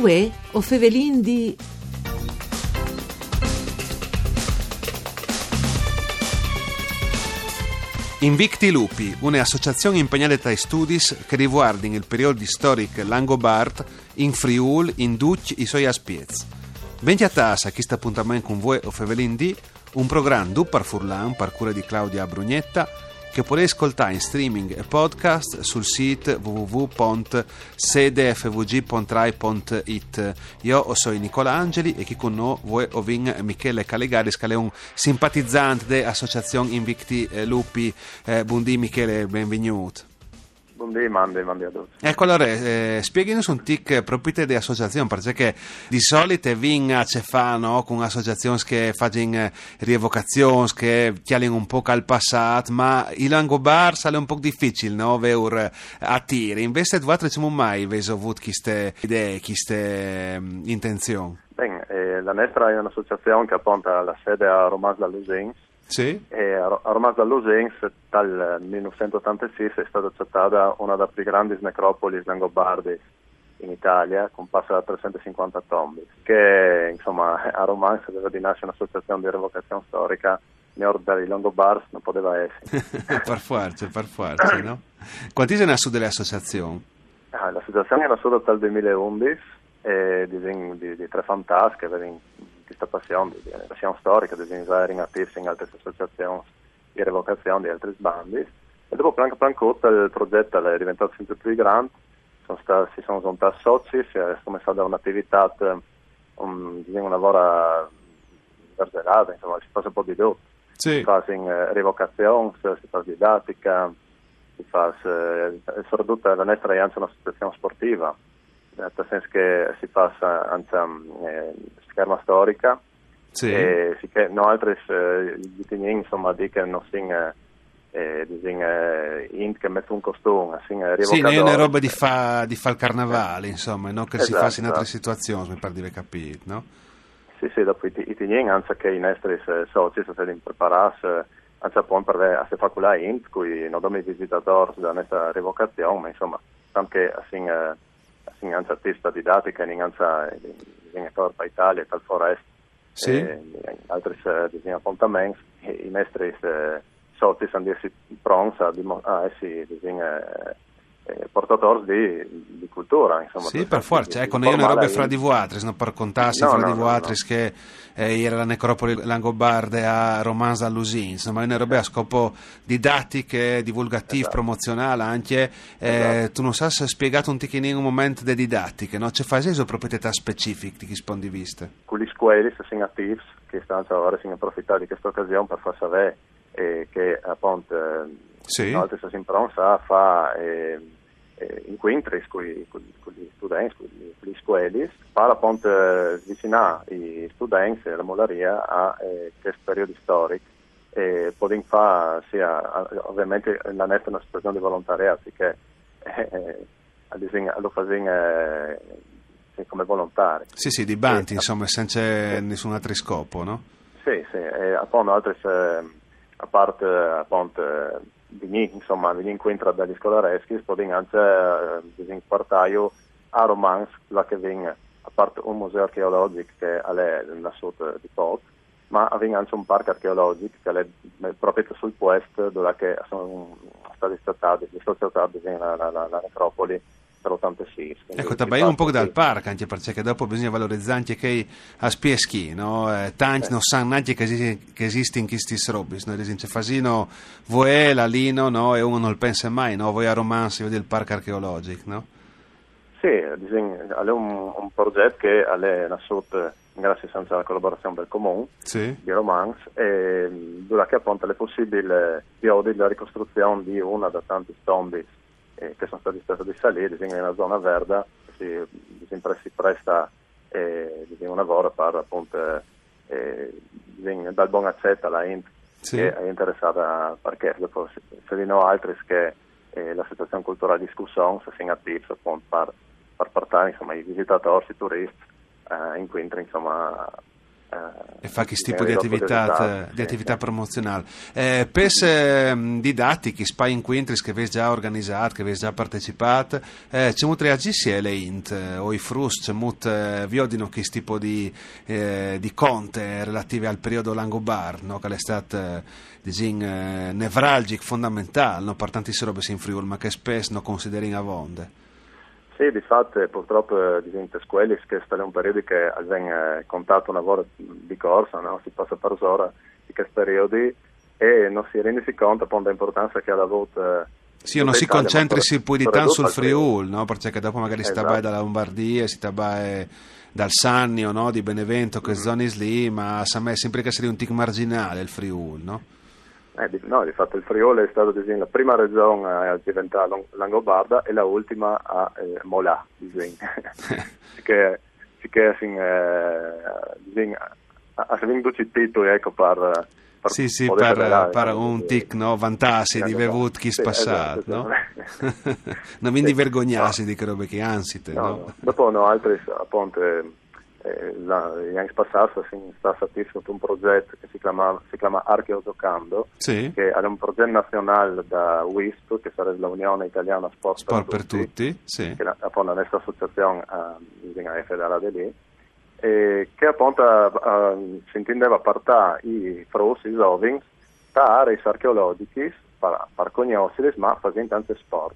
Uè, o fevelin di... Invicti Lupi, un'associazione impegnata tra i studi che riguardano il periodo storico Langobard in Friul, in Duc i suoi aspiez. Venti a tassa chi sta appuntamento con voi o fevelin di un programma du par Furlan, par cura di Claudia Brugnetta, che potete ascoltare in streaming e podcast sul sito www.sedefvg.rai.it. Io sono Nicola Angeli e chi con noi vuoi ovin Michele Calegaris, che è un simpatizzante dell'associazione Invicti Lupi. Eh, buondì Michele, benvenuto. Buondì, mandi, mandi a tutti. Ecco, allora, eh, spieghinos un tic proprio di associazione, perché di solito vin a Cefano con associazioni che fanno rievocazioni, che chialino un po' al passato, ma il Langobar sale un po' difficile, no? Veur a tiri. Invece, voi non mai avete avuto queste idee, queste um, intenzioni? Bene, eh, la nostra è un'associazione che appunto ha la sede a Romas da Lusens, sì. E a Romas da Lusens dal 1986 è stata accettata una delle più grandi necropoli langobardi in Italia, composta da 350 tombi, che insomma a Romans aveva di nascere un'associazione di revocazione storica nord dai Longobards non poteva essere. per forza, per forza, no? Quanti sono su delle associazioni? Ah, l'associazione è nascuta dal 2011 e di, di, di tre fantasche, questa passione, di passione storica, di essere attivi in altre associazioni di revocazione di altri sbandi. E dopo Plank Plancot il progetto è diventato sempre più grande, sono stati, si sono giunti soci, si è cominciata un'attività, un, un lavoro vergelata, insomma si fa un po' di tutto. Sì. Si fa in eh, revocazione, si fa didattica, si fa, eh, soprattutto la nostra è un'associazione sportiva, nel senso che si fa anche eh, scherma storica, Sì. e si che no altre eh, insomma di che non si eh, disin, eh, int che mette un costume sin eh, Sì, non è una roba di fa, di fa il carnevale, insomma, no? che si Esatto, fa in altre esatto. situazioni, mi pare di aver capito, no? Sì, sì, dopo i i italiani anche che i nostri eh, soci sono stati preparati anche appunto per a se fa quella int cui non abbiamo i visitatori della nostra revocazione ma insomma anche sin eh, sin anche artista didattica in anche disegnatori per Italia per forest Sì. e altri eh, disegni appuntamenti i eh, soci sono pronti a, dimo- a essere disegni eh, eh, portatori di, di cultura insomma Sì, di- per forza, di- ecco, di una roba formale fra di vuatris, non per contarsi No, fra no, di no, vuatris che eh, era la necropoli langobarde a Romanza all'Usins, ma è una roba a scopo didattico, divulgativo, Esatto. promozionale anche. eh, Esatto. Tu non sai se hai spiegato un ticchino un momento di didattiche, no? C'è fai eso proprietà specifiche di chi viste? con gli scuoli se sono attivi che stanno ora si approfittare di questa occasione per far sapere eh, che appunto eh, Sì. se si impronta a fare eh, eh, incontri con i- con gli studenti, con gli, con gli scuoli, per appunto eh, avvicinare i studenti e la moleria a eh, questo periodo storico e poter fare sia ovviamente la netta situazione di volontariato che eh, eh, lo fanno eh, sì, come volontari. Sì, sì, di banti, Sì. insomma, senza nessun altro scopo, no? Sì, sì, e appunto altri eh, a parte appunto eh, di ni, insomma, di incontri dagli scolareschi, poi anche eh, di quartaio a Romans, là che viene a parte un museo archeologico che è una sorta di pot, ma avviene anche un parco archeologico che è proprio sul posto dove sono stati trattati, gli stati trattati la, la, la, la necropoli per 86. quindi Ecco, si tabai un po' dal parco, anche perché dopo bisogna valorizzare anche che a spieschi, no? Eh, tanti non sanno neanche che, esiste, che esiste in questi robis, no? Ad esempio, Fasino, voi la Lino, no? E uno non lo pensa mai, no? Voi a Romanzi, vedi il parco archeologico, no? Sì, è un, un progetto che è sorta, grazie senza la collaborazione del comune, Sì. di Romans, e mh, dove che appunto è possibile di la ricostruzione di una da tanti tombi eh, che sono stati stati di salire, disegno in una zona verde, si, si presta eh, disegno un lavoro per appunto eh, disegno dal buon accetto alla Int Sì. che è interessata perché dopo se vi no altri che eh, la situazione culturale discussione se si attivi appunto per, per portare insomma, i visitatori, i turisti eh, incontri insomma e fa che tipo di attività, di attività promozionale. Eh, PES eh, didattici, spy inquintris che avete già organizzato, che avete già partecipato, eh, c'è molto reagissi le int eh, o i frus, c'è molto eh, vi odino che tipo di, eh, di conte relative al periodo Langobar, no? che è stato eh, disin, eh, nevralgico, fondamentale, no? per tanti robe in Friuli, ma che spesso non consideri a vonde. Sì, di fatto purtroppo eh, diventa quelli che è un periodo che viene eh, contato una volta di corsa, no? si passa per ora di questi periodi e non si rende conto dell'importanza che ha avuto eh, sì, non si concentri poi di tanto sul Friuli, no? perché dopo magari esatto. si tabà dalla Lombardia, si tabà dal Sannio, no? di Benevento, che mm. zone lì, ma a me sembra che sia un tic marginale il Friuli, no? Eh, no, di fatto il Friuli è stato la prima regione a diventare langobarda e la ultima a eh, Molà, che, che sin, eh, ha vinto i titoli ecco, per, per sì, sì, per, vedere, per un tic, no? vantarsi di bevuto chi sì, passato, esatto, no? Esatto. non mi sì, vergognarsi no. di che robe che ansite, no, no? Dopo no, altri appunto eh, la, gli anni passati si sta sotto un progetto che si chiama, si chiama Archeotocando, sì. che è un progetto nazionale da WISP, che sarebbe l'Unione Italiana Sport, Sport per, Tutti, tutti sì. che è appunto la nostra associazione eh, federale lì, e che appunto eh, si intendeva portare i frus, i giovani, da aree archeologiche per, per conoscere, ma facendo anche sport.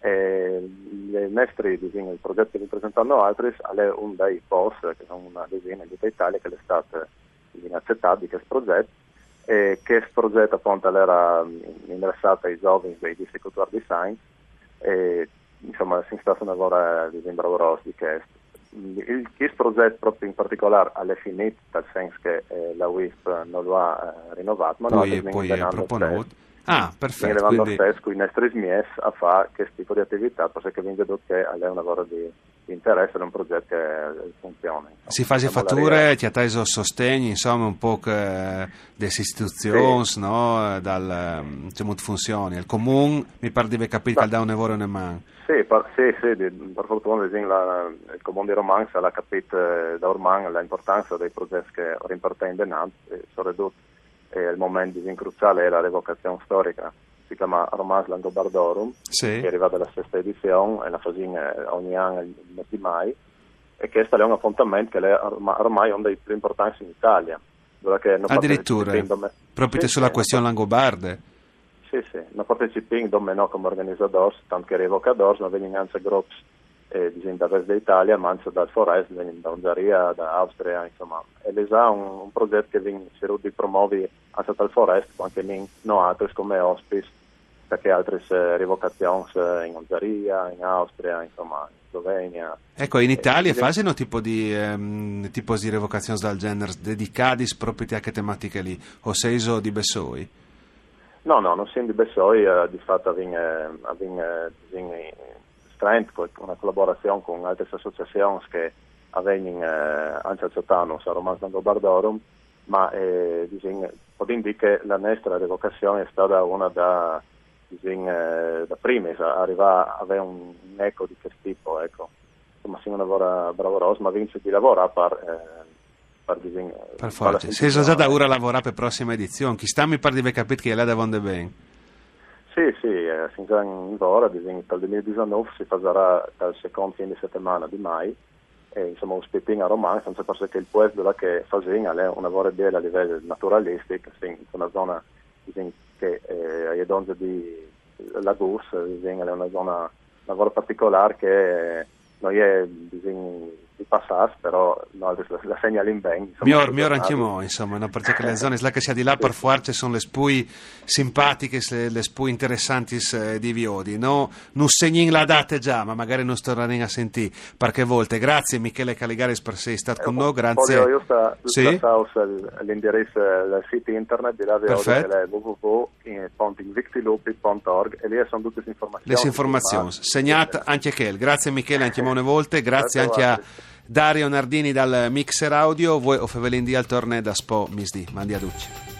E i nostri disegni, il progetto che presentano altri, è un dei post, che sono una decina di Italia, che è stato accettato di questo progetto, e questo progetto appunto era interessato ai giovani dei difficoltà di science, e insomma si sta lavoro di Bravo di questo. Il, questo progetto proprio in particolare è finito, nel senso che eh, la WISP non lo ha eh, rinnovato, ma poi, noi poi è proponuto. Ah, perfetto. Quindi quindi... stesso, i nostri smies a fare questo tipo di attività, perché vi vedo che è un lavoro di, di interesse, è un progetto che funziona. Si fa le fatture, ti ha teso sostegno, insomma, un po' delle istituzioni, sì. no? Dal, c'è molte funzioni. Il comune, mi pare di capire che dà un lavoro in mano. Sì, per, sì, sì, per fortuna la, il comune di Romanza ha capito eh, da ormai l'importanza dei progetti che ripartono in denaro, sono ridotti e il momento cruciale è la revocazione storica, si chiama Romans Langobardorum, sì. che è arrivata alla sesta edizione e la facciamo ogni anno il mese di mai, e questo è un appuntamento che è ormai uno dei più importanti in Italia. Addirittura, proprio sì, sulla sì, questione langobarde. Sì, sì, non partecipiamo come organizzatore, tanto che revocatore, ma vengono anche gruppi eh, da West d'Italia, ma anche dal Forest, da Ungheria, da Austria, insomma. E l'ESA un, un progetto che viene di promuovere anche dal Forest, anche in no altri come hospice, perché altre eh, revocazioni eh, in Ungheria, in Austria, insomma, in Slovenia. Ecco, in Italia eh, fanno tipo di, ehm, tipo di revocazioni del genere dedicate proprio a che tematiche lì, o seiso di Bessoi? No, no, non siamo di Bessoi, eh, di fatto avviene, avviene, avviene Strength, una collaborazione con altre associazioni che avvengono eh, anche a Ciotano, a Romano Santo Bardorum, ma eh, diciamo, potremmo dire che la nostra revocazione è stata una da, diciamo, eh, da prima, arrivare a avere un, un eco di questo tipo, ecco. Insomma, siamo una bravorosa, ma vince di lavoro per... Eh, per, diciamo, per forza, se già da ora lavorare per la prossima edizione, chi sta mi pare di capire che è là da vonde bene. Sì, sì, eh, sin già in ora, dal 2019 si farà dal secondo fine settimana di mai e insomma spettino a Romagna, senza pensare che il pueblo che fa è una lavoro bella a livello naturalistico, in una zona diciamo, che eh, è donde di Lagus, diciamo, è una zona un lavoro particolare che non è diciamo, di passare, però no, la, la bene. Mior, mior anche mo, insomma, no, perché le zone là che sia di là per forza sono le spui simpatiche, le spui interessanti eh, di Viodi. No? Non segni la data già, ma magari non torneremo a sentire qualche volta. Grazie Michele Caligaris per essere stato con noi, grazie. Io sta, sì? l'indirizzo del sito internet di la è www.invictilupi.org e lì sono tutte le informazioni. Le informazioni, segnate anche che. Grazie Michele, anche molte volte, grazie, grazie anche a Dario Nardini dal mixer audio, voi o Fevelin di al torne da Spo Misdi. Mandi a Ducci.